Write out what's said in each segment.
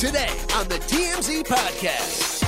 Today on the TMZ Podcast.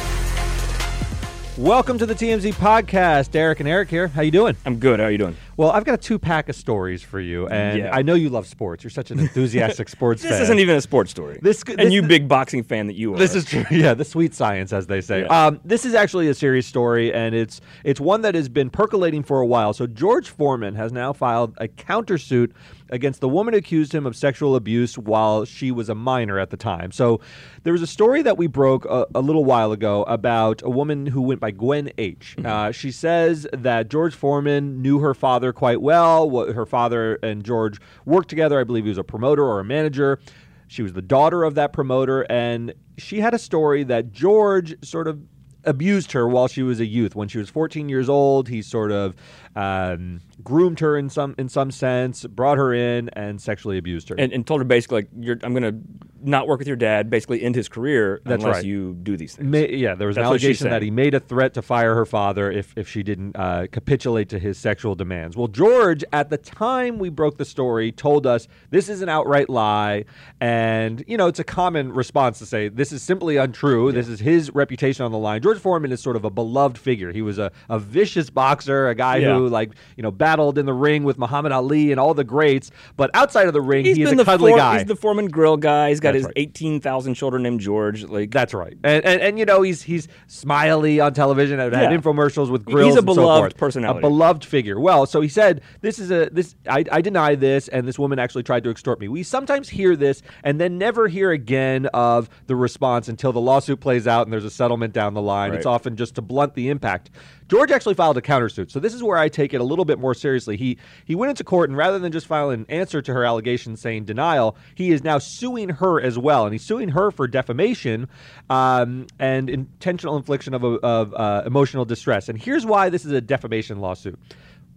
Welcome to the TMZ podcast. Eric and Eric here. How you doing? I'm good. How are you doing? Well, I've got a two pack of stories for you, and Yeah. I know you love sports. You're such an enthusiastic sports This fan. isn't even a sports story. This- and this- you big boxing fan that you are. This is true. Yeah, the sweet science, as they say. Yeah. Um, this is actually a serious story, and it's it's one that has been percolating for a while. So George Foreman has now filed a countersuit against the woman accused him of sexual abuse while she was a minor at the time. So there was a story that we broke a, a little while ago about a woman who went by Gwen H. Uh, she says that George Foreman knew her father quite well. What her father and George worked together. I believe he was a promoter or a manager. She was the daughter of that promoter, and she had a story that George sort of abused her while she was a youth. When she was 14 years old, he sort of um, groomed her in some in some sense, brought her in, and sexually abused her. and, and told her basically like you're, I'm going to not work with your dad, basically end his career That's unless right. you do these things. Ma- yeah, there was an That's she's allegation that he made a threat to fire her father if, if she didn't uh, capitulate to his sexual demands. Well, George, at the time we broke the story, told us this is an outright lie. And, you know, it's a common response to say this is simply untrue. This is his reputation on the line. George Foreman is sort of a beloved figure. He was a, a vicious boxer, a guy Yeah. who, like, you know, battled in the ring with Muhammad Ali and all the greats. But outside of the ring, He's he is a the cuddly for- guy. He's the Foreman Grill guy. He's got That's his right. 18,000 children named George. Like That's right, and, and and you know he's he's smiley on television. Had, had Yeah. infomercials with grills. He's a so beloved forth. personality. a beloved figure. Well, so he said this is a this I, I deny this, and this woman actually tried to extort me. We sometimes hear this and then never hear again of the response until the lawsuit plays out and there's a settlement down the line. It's often just to blunt the impact. George actually filed a countersuit, so this is where I take it a little bit more seriously. He he went into court and rather than just file an answer to her allegation saying denial, he is now suing her as well, and he's suing her for defamation um, and intentional infliction of, of uh, emotional distress. And here's why this is a defamation lawsuit.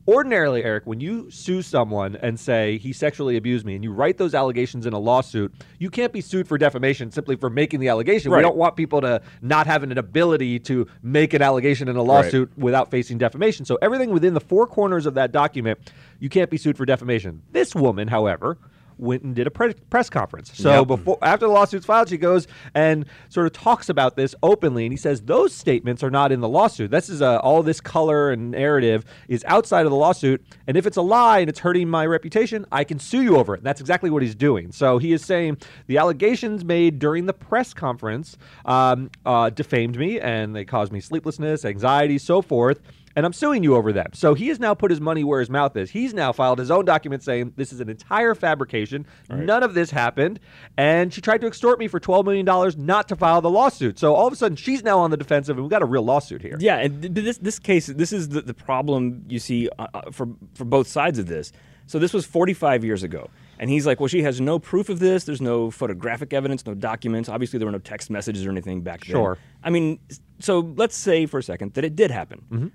Ordinarily, Eric, when you sue someone and say he sexually abused me, and you write those allegations in a lawsuit, you can't be sued for defamation simply for making the allegation. We don't want people to not have an ability to make an allegation in a lawsuit without facing defamation. So everything within the four corners of that document, you can't be sued for defamation. This woman, however, went and did a pre- press conference. So Yep. before after the lawsuit's filed, she goes and sort of talks about this openly, and he says those statements are not in the lawsuit. This is uh, all this color and narrative is outside of the lawsuit, and if it's a lie and it's hurting my reputation, I can sue you over it. And that's exactly what he's doing. So he is saying the allegations made during the press conference um, uh, defamed me, and they caused me sleeplessness, anxiety, so forth and I'm suing you over them. So he has now put his money where his mouth is. He's now filed his own document saying this is an entire fabrication. None of this happened. And she tried to extort me for $12 million not to file the lawsuit. So all of a sudden, she's now on the defensive, and we've got a real lawsuit here. Yeah, and this this case, this is the, the problem you see uh, uh, for for both sides of this. So this was 45 years ago, and he's like, "Well, she has no proof of this. There's no photographic evidence, no documents. Obviously, there were no text messages or anything back then." Sure. I mean, so let's say for a second that it did happen. Mm-hmm.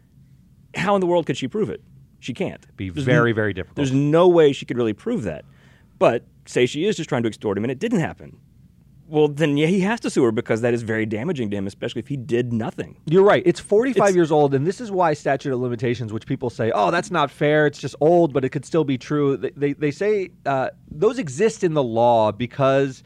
How in the world could she prove it? She can't. Be There's very, n- very difficult. There's no way she could really prove that. But say she is just trying to extort him, and it didn't happen. Well, then yeah, he has to sue her because that is very damaging to him, especially if he did nothing. You're right. It's 45 It's- years old, and this is why statute of limitations, which people say, oh, that's not fair. It's just old, but it could still be true. They, they, they say uh, those exist in the law because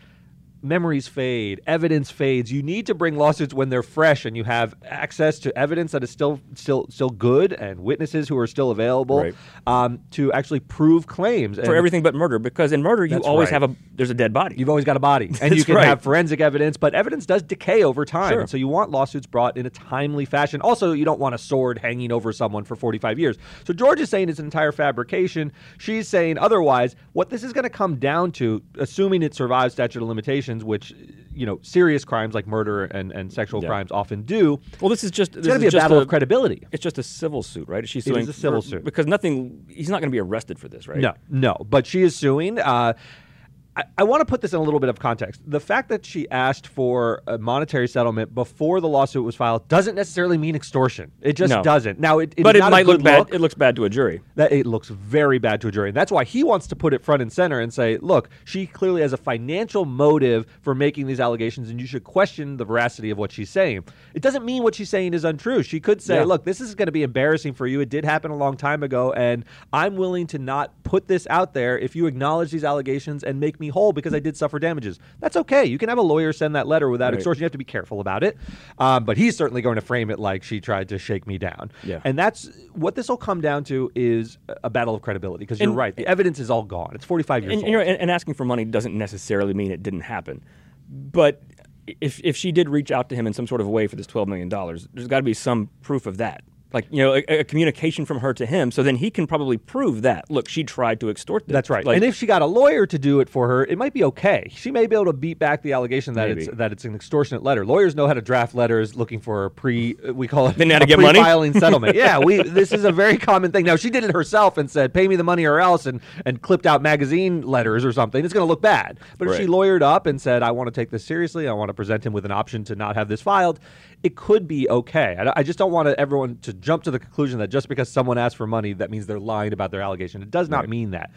memories fade, evidence fades. You need to bring lawsuits when they're fresh and you have access to evidence that is still still still good and witnesses who are still available Right. um, to actually prove claims for everything but murder because in murder you always right. have a there's a dead body. You've always got a body, and you can right. have forensic evidence, but evidence does decay over time. Sure. And so you want lawsuits brought in a timely fashion. Also, you don't want a sword hanging over someone for 45 years. So George is saying it's an entire fabrication. She's saying otherwise. What this is going to come down to, assuming it survives statute of limitations, which you know serious crimes like murder and, and sexual Yeah. crimes often do. well, this is just It's going to be a battle of credibility. It's just a civil suit, right? She's It is suing a civil for- suit. because nothing. He's not going to be arrested for this, right? No, no. But she is suing. Uh, I, I want to put this in a little bit of context. The fact that she asked for a monetary settlement before the lawsuit was filed doesn't necessarily mean extortion. It just No. doesn't. Now, it, but it not a might look bad. It looks bad to a jury. that it looks very bad to a jury. And that's why he wants to put it front and center and say, look, she clearly has a financial motive for making these allegations, and you should question the veracity of what she's saying. It doesn't mean what she's saying is untrue. She could say, Yeah. look, this is going to be embarrassing for you. It did happen a long time ago, and I'm willing to not put this out there if you acknowledge these allegations and make me whole because I did suffer damages. That's okay. You can have a lawyer send that letter without Right. extortion. You have to be careful about it. Um, but he's certainly going to frame it like she tried to shake me down. Yeah. And that's what this will come down to is a battle of credibility because you're And- right. The evidence is all gone. It's 45 years and, old. and, you're and- and asking for money doesn't necessarily mean it didn't happen. But if if she did reach out to him in some sort of way for this twelve million dollars, there's got to be some proof of that. Like you know, a, a communication from her to him, so then he can probably prove that. Look, she tried to extort. This. That's right. Like, and if she got a lawyer to do it for her, it might be okay. She may be able to beat back the allegation that it's that it's an extortionate letter. Lawyers know how to draft letters looking for a pre uh, we call it They know how a to get money? pre-filing settlement. yeah, we this is a very common thing. Now she did it herself and said, "Pay me the money or else," and and clipped out magazine letters or something. It's going to look bad. But if she lawyered up and said, "I want to take this seriously. I want to present him with an option to not have this filed," it could be okay. I, I just don't want everyone to jump to the conclusion that just because someone asked for money, that means they're lying about their allegation. It does not mean that.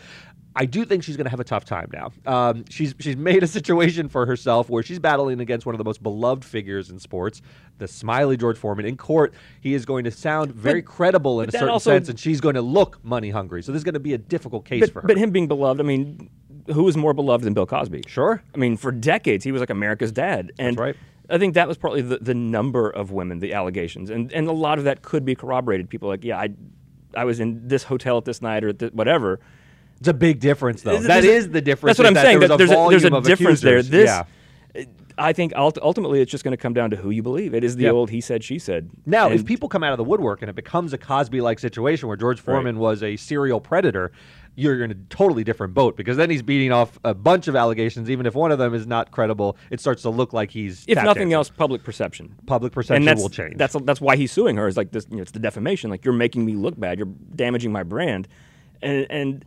I do think she's going to have a tough time now. Um, she's she's made a situation for herself where she's battling against one of the most beloved figures in sports, the smiley George Foreman. In court, he is going to sound very credible in a certain also- sense, and she's going to look money hungry. So this is going to be a difficult case but, for her. but him being beloved, I mean, who was more beloved than Bill Cosby? Sure. I mean, for decades he was like America's dad, and right. I think that was probably the, the number of women, the allegations, and and a lot of that could be corroborated. People like, yeah, I, I was in this hotel at this night or at this, whatever. it's a big difference, though. That there's is the difference. That's what I'm that saying. There that there's a, there's a difference there. accusers. This, yeah. I think ultimately it's just going to come down to who you believe. It is the Yeah. old he said she said. Now, if people come out of the woodwork and it becomes a Cosby-like situation where George Foreman was a serial predator, you're in a totally different boat because then he's beating off a bunch of allegations. Even if one of them is not credible, it starts to look like he's if nothing dancing. else, public perception. public perception will change. That's that's why he's suing her. Is like this. You know, it's the defamation. Like you're making me look bad. You're damaging my brand, and and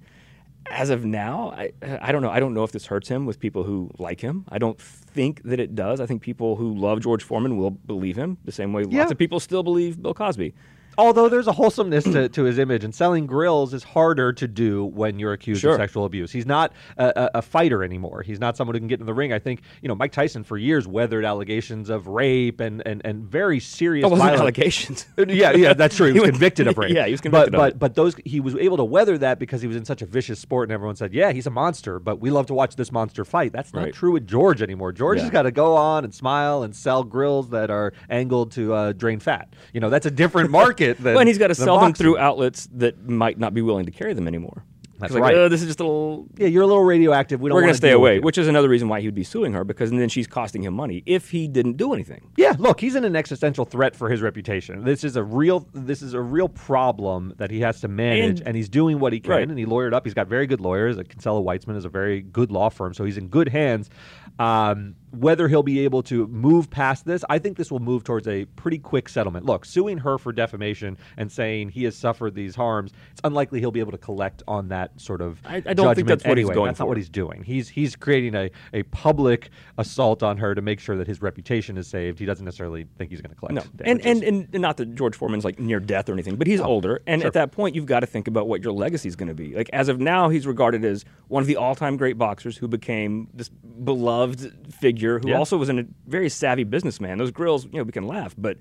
as of now, I I don't know. I don't know if this hurts him with people who like him. I don't think that it does. I think people who love George Foreman will believe him the same way Yeah. lots of people still believe Bill Cosby. Although there's a wholesomeness to, to his image, and selling grills is harder to do when you're accused Sure. of sexual abuse. He's not a, a, fighter anymore. He's not someone who can get in the ring. I think you know Mike Tyson for years weathered allegations of rape and and, and very serious. Allegations. yeah, yeah, that's true. He, He was went- convicted of rape. yeah, he was convicted But of but but those he was able to weather that because he was in such a vicious sport, and everyone said, "Yeah, he's a monster." But we love to watch this monster fight. That's not Right. true with George anymore. George Yeah. has got to go on and smile and sell grills that are angled to uh, drain fat. You know, that's a different market. Than, Well, and he's got to than sell them boxing. through outlets that might not be willing to carry them anymore. That's 'Cause like, right. "Oh, this is just a little. Yeah, you're a little radioactive. We don't We're going wanna stay away, which is another reason why he would be suing her because then she's costing him money if he didn't do anything. Yeah, look, he's in an existential threat for his reputation. This is a real this is a real problem that he has to manage, and, And- he's doing what he can, Right. and he lawyered up. He's got very good lawyers. Kinsella Weitzman is a very good law firm, so he's in good hands. Um, whether he'll be able to move past this, I think this will move towards a pretty quick settlement. Look, suing her for defamation and saying he has suffered these harms, it's unlikely he'll be able to collect on that sort of. I- I don't think that's what he's going That's not what he's doing. He's he's creating a, a public assault on her to make sure that his reputation is saved. He doesn't necessarily think he's going to collect. No, and, and and not that George Foreman's like near death or anything, but he's oh, older, and sure. at that point, you've got to think about what your legacy is going to be. Like as of now, he's regarded as one of the all-time great boxers who became this beloved figure, who Yeah. also was a very savvy businessman. Those grills, you know, we can laugh, but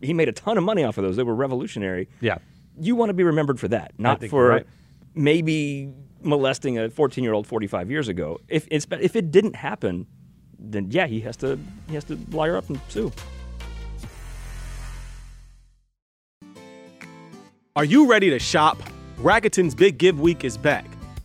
he made a ton of money off of those. They were revolutionary. Yeah. you want to be remembered for that, not for right. maybe molesting a 14-year-old 45 years ago. If it's if it didn't happen, then yeah, he has to he has to lawyer up and sue. Are you ready to shop? Rakuten's Big Give Week is back.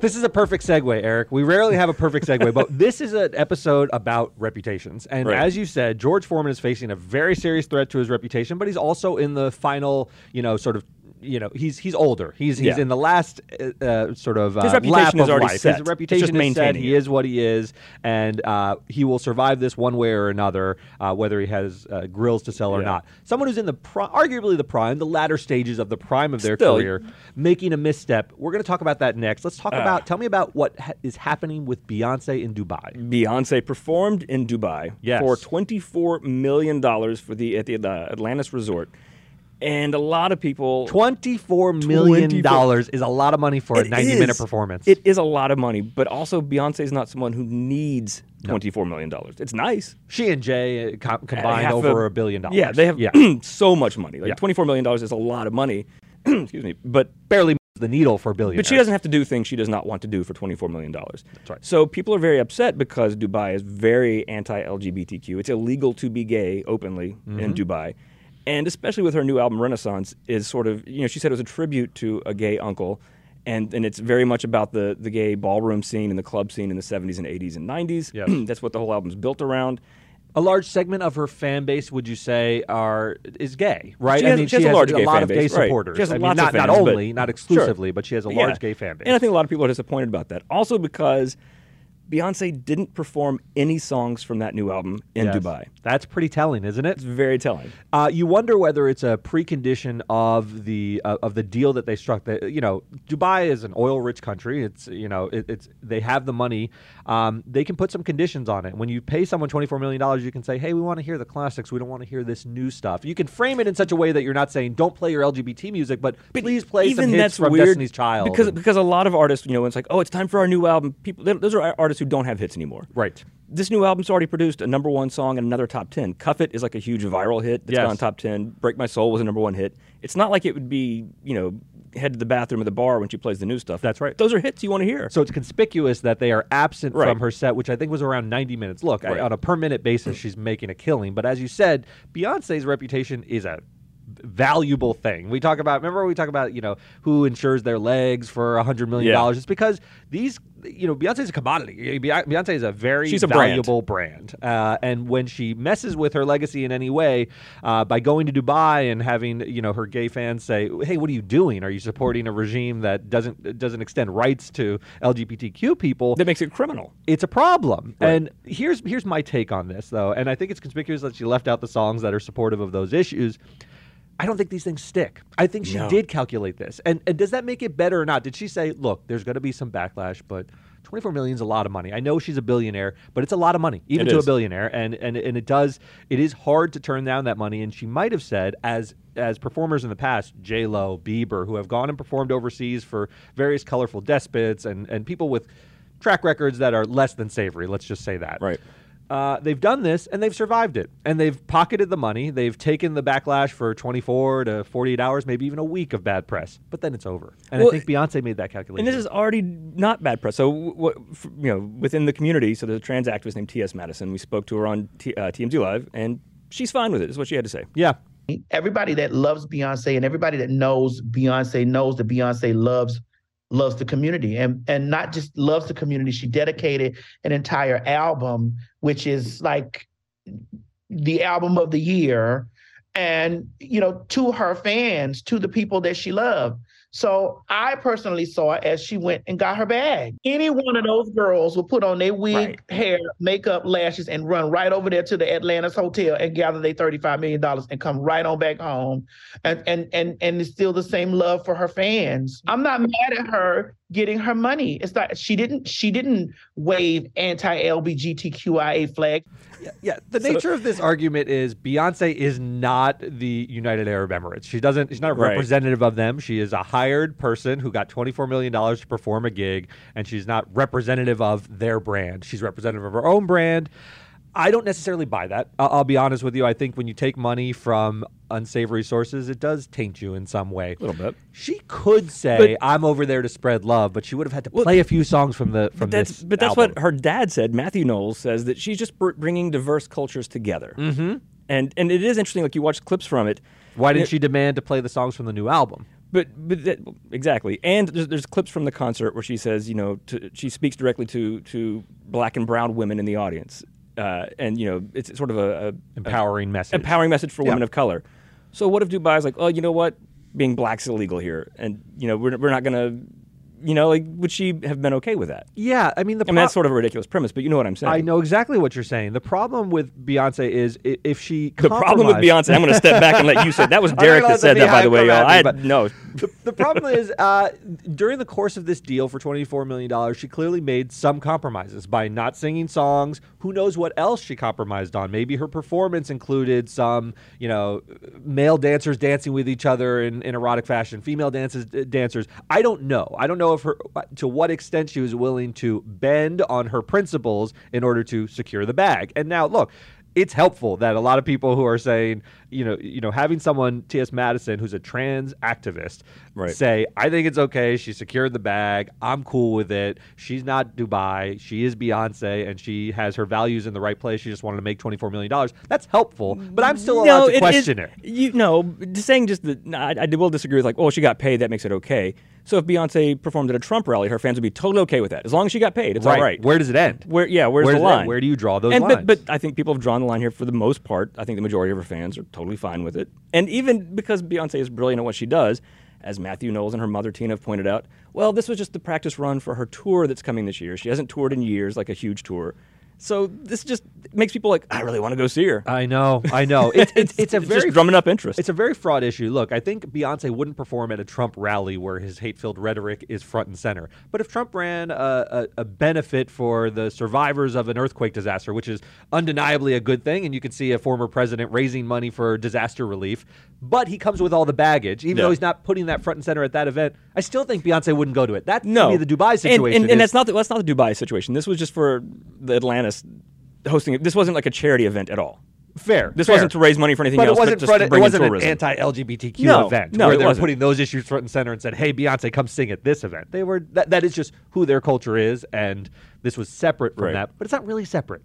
This is a perfect segue, Eric. We rarely have a perfect segue, but this is an episode about reputations. And Right. as you said, George Foreman is facing a very serious threat to his reputation, but he's also in the final, you know, sort of. You know, he's he's older. He's he's Yeah. in the last uh, uh, sort of uh, His reputation lap is of already life. set. His reputation just is set. He it. is what he is, and uh, he will survive this one way or another, uh, whether he has uh, grills to sell or Yeah. not. Someone who's in the arguably the prime, the latter stages of the prime of their Still- career, making a misstep. We're going to talk about that next. Let's talk Ah. about. Tell me about what ha- is happening with Beyonce in Dubai. Beyonce performed in Dubai Yes. for twenty-four million dollars for the at the uh, Atlantis Resort, and a lot of people. Twenty-four million 24 dollars is a lot of money for a It ninety-minute performance. It is a lot of money, but also Beyonce is not someone who needs twenty-four million dollars. It's nice. she and Jay uh, co- combined over a billion dollars. Yeah, they have yeah. so much money. Like Yeah. twenty-four million dollars is a lot of money. Excuse me, but barely the needle for a billion. But she doesn't have to do things she does not want to do for $24 million. That's right. So people are very upset because Dubai is very anti LGBTQ. It's illegal to be gay openly Mm-hmm. in Dubai. And especially with her new album Renaissance, is sort of, you know, she said it was a tribute to a gay uncle. And, and it's very much about the, the gay ballroom scene and the club scene in the 70s and 80s and 90s. Yes. That's what the whole album's built around. A large segment of her fan base, would you say, are is gay, right? She I has- mean, she has a large gay lot fan of gay base, right. supporters. She has I mean, not, of not fans, but- only, not Sure. exclusively, but she has a large Yeah. gay fan base. And I think a lot of people are disappointed about that. Also because Beyonce didn't perform any songs from that new album in Yes. Dubai. That's pretty telling, isn't it? It's very telling. Uh, you wonder whether it's a precondition of the uh, of the deal that they struck. That you know, Dubai is an oil-rich country. It's you know, it, it's they have the money. Um, they can put some conditions on it. When you pay someone twenty-four million dollars, you can say, "Hey, we want to hear the classics. We don't want to hear this new stuff." You can frame it in such a way that you're not saying, "Don't play your LGBT music," but, please play Even some hits that's from weird Destiny's Child. because and- because a lot of artists, you know, when it's like, oh, it's time for our new album. People, those are artists who don't have hits anymore. right. This new album's already produced a number one song and another top ten. Cuff It is like a huge viral hit that's Yes. gone top ten. Break My Soul was a number one hit. It's not like it would be, you know, head to the bathroom at the bar when she plays the new stuff. That's right. Those are hits you want to hear. So it's conspicuous that they are absent Right. from her set, which I think was around 90 minutes. Look, I- on a per minute basis, she's making a killing. But as you said, Beyonce's reputation is a valuable thing. We talk about, remember we talk about, you know, who insures their legs for a $100 million? Yeah. It's because these, you know, Beyonce is a commodity. Beyonce is a very She's a brand. valuable brand. Uh, and when she messes with her legacy in any way uh, by going to Dubai and having, you know, her gay fans say, hey, what are you doing? Are you supporting a regime that doesn't doesn't extend rights to LGBTQ people? that makes it criminal. it's a problem. Right. And here's here's my take on this though, and I think it's conspicuous that she left out the songs that are supportive of those issues. I don't think these things stick. I think she No. did calculate this. And and does that make it better or not? Did she say, "Look, there's going to be some backlash, but 24 million is a lot of money. I know she's a billionaire, but it's a lot of money even It to a billionaire and and and it does it is hard to turn down that money and she might have said as as performers in the past, J Lo, Bieber, who have gone and performed overseas for various colorful despots and and people with track records that are less than savory. Let's just say that. Right. Uh, they've done this and they've survived it. And they've pocketed the money. They've taken the backlash for 24 to 48 hours, maybe even a week of bad press. But then it's over. And Well, I think Beyonce made that calculation. And this is already not bad press. So, w- w- f- you know, within the community, so there's a trans activist named T.S. Madison. We spoke to her on T- uh, TMZ Live, and she's fine with it. Is what she had to say. yeah. everybody that loves Beyonce and everybody that knows Beyonce knows that Beyonce loves loves the community. And and not just loves the community she dedicated an entire album which is like the album of the year and you know to her fans to the people that she loved so I personally saw it as she went and got her bag. Any one of those girls will put on their wig, Right. hair, makeup, lashes, and run right over there to the Atlantis hotel and gather their $35 million and come right on back home. And and and and it's still the same love for her fans. I'm not mad at her getting her money. It's not she didn't she didn't wave anti-LGBTQIA flag. Yeah, the nature of this argument is Beyonce is not the United Arab Emirates. She doesn't. She's not a Right. representative of them. She is a hired person who got twenty four million dollars to perform a gig, and she's not representative of their brand. She's representative of her own brand. I don't necessarily buy that. I'll, I'll be honest with you. I think when you take money from unsavory sources, it does taint you in some way. A little bit. She could say, But- "I'm over there to spread love," but she would have had to play a few songs from the from But that's, this. but that's album. what her dad said. Mathew Knowles says that she's just br- bringing diverse cultures together. Mm-hmm. And and it is interesting. Like you watch clips from it. Why didn't it- she demand to play the songs from the new album? But but that, exactly, and there's, there's clips from the concert where she says, you know, to, she speaks directly to to black and brown women in the audience, uh, and you know, it's sort of a, a Empowering message. empowering message for Yeah. women of color. So what if Dubai is like, oh, you know what, being black's illegal here, and you know, we're we're not gonna, you know, like would she have been okay with that? Yeah, I mean the. I mean, that's sort of a ridiculous premise, but you know what I'm saying. I know exactly what you're saying. The problem with Beyonce is i- if she The problem with Beyonce, I'm going to step back and let you say that was Derek that said that, by the way, y'all. I but- no. the, the problem is, uh, during the course of this deal for $24 million, she clearly made some compromises by not singing songs. Who knows what else she compromised on? Maybe her performance included some, you know, male dancers dancing with each other in, in erotic fashion, female dances, dancers. I don't know. I don't know if her to what extent she was willing to bend on her principles in order to secure the bag. And now, look, it's helpful that a lot of people who are saying, you know, you know, having someone T.S. Madison, who's a trans activist, Right. say, I think it's okay. She secured the bag. I'm cool with it. She's not Dubai. She is Beyonce, and she has her values in the right place. She just wanted to make 24 million dollars. That's helpful, but I'm still allowed to it is- question it. You know, saying just that. I, I will disagree with like, oh, she got paid. That makes it okay. So if Beyonce performed at a Trump rally, her fans would be totally okay with that, as long as she got paid. It's all right. Where does it end? Where yeah, where's Where the does it end? line? Where do you draw those and, lines? But, but I think people have drawn the line here for the most part. I think the majority of her fans are totally fine with it. And even because Beyonce is brilliant at what she does, as Mathew Knowles and her mother Tina have pointed out, well, this was just the practice run for her tour that's coming this year. She hasn't toured in years, like a huge tour. So this just makes people like, I really want to go see her. I know, I know. It's it's, it's a very just drumming up interest. It's a very fraud issue. Look, I think Beyonce wouldn't perform at a Trump rally where his hate-filled rhetoric is front and center. But if Trump ran a, a, a benefit for the survivors of an earthquake disaster, which is undeniably a good thing, and you can see a former president raising money for disaster relief, but he comes with all the baggage, even Yeah. though he's not putting that front and center at that event, I still think Beyonce wouldn't go to it. That no, the Dubai And- situation. and, and, is- that's not the, that's not the Dubai situation. This was just for the Atlantis hosting it. This wasn't like a charity event at all. fair. This fair. wasn't to raise money for anything but else, it wasn't but just it in wasn't an anti-LGBTQ No, event no, where they were putting those issues front and center and said, "Hey, Beyonce, come sing at this event." They were that, that is just who their culture is, and this was separate from Right. that, but it's not really separate.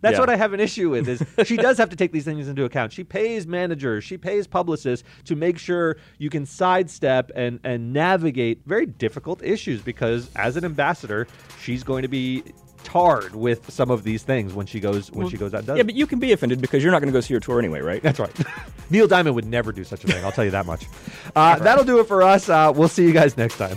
That's Yeah. what I have an issue with. Is she does have to take these things into account. She pays managers, she pays publicists to make sure you can sidestep and and navigate very difficult issues because as an ambassador, she's going to be tarred with some of these things when she goes when she goes out and does Yeah, it. but you can be offended because you're not going to go see her tour anyway, right? That's right. Neil Diamond would never do such a thing. I'll tell you that much. Uh, that'll do it for us. Uh, we'll see you guys next time.